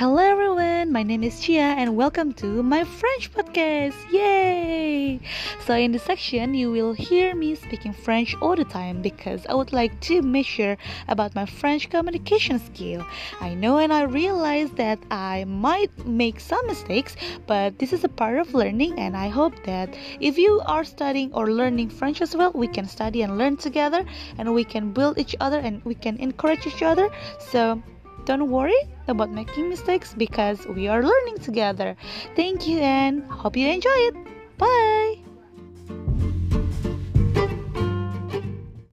Hello everyone, my name is Chia and welcome to my French podcast. Yay! So in this section you will hear me speaking French all the time because I would like to measure about my French communication skill. I know and I realize that I might make some mistakes, but this is a part of learning and I hope that if you are studying or learning French as well, we can study and learn together and we can build each other and we can encourage each other. So don't worry about making mistakes because we are learning together. Thank you and hope you enjoy it. Bye.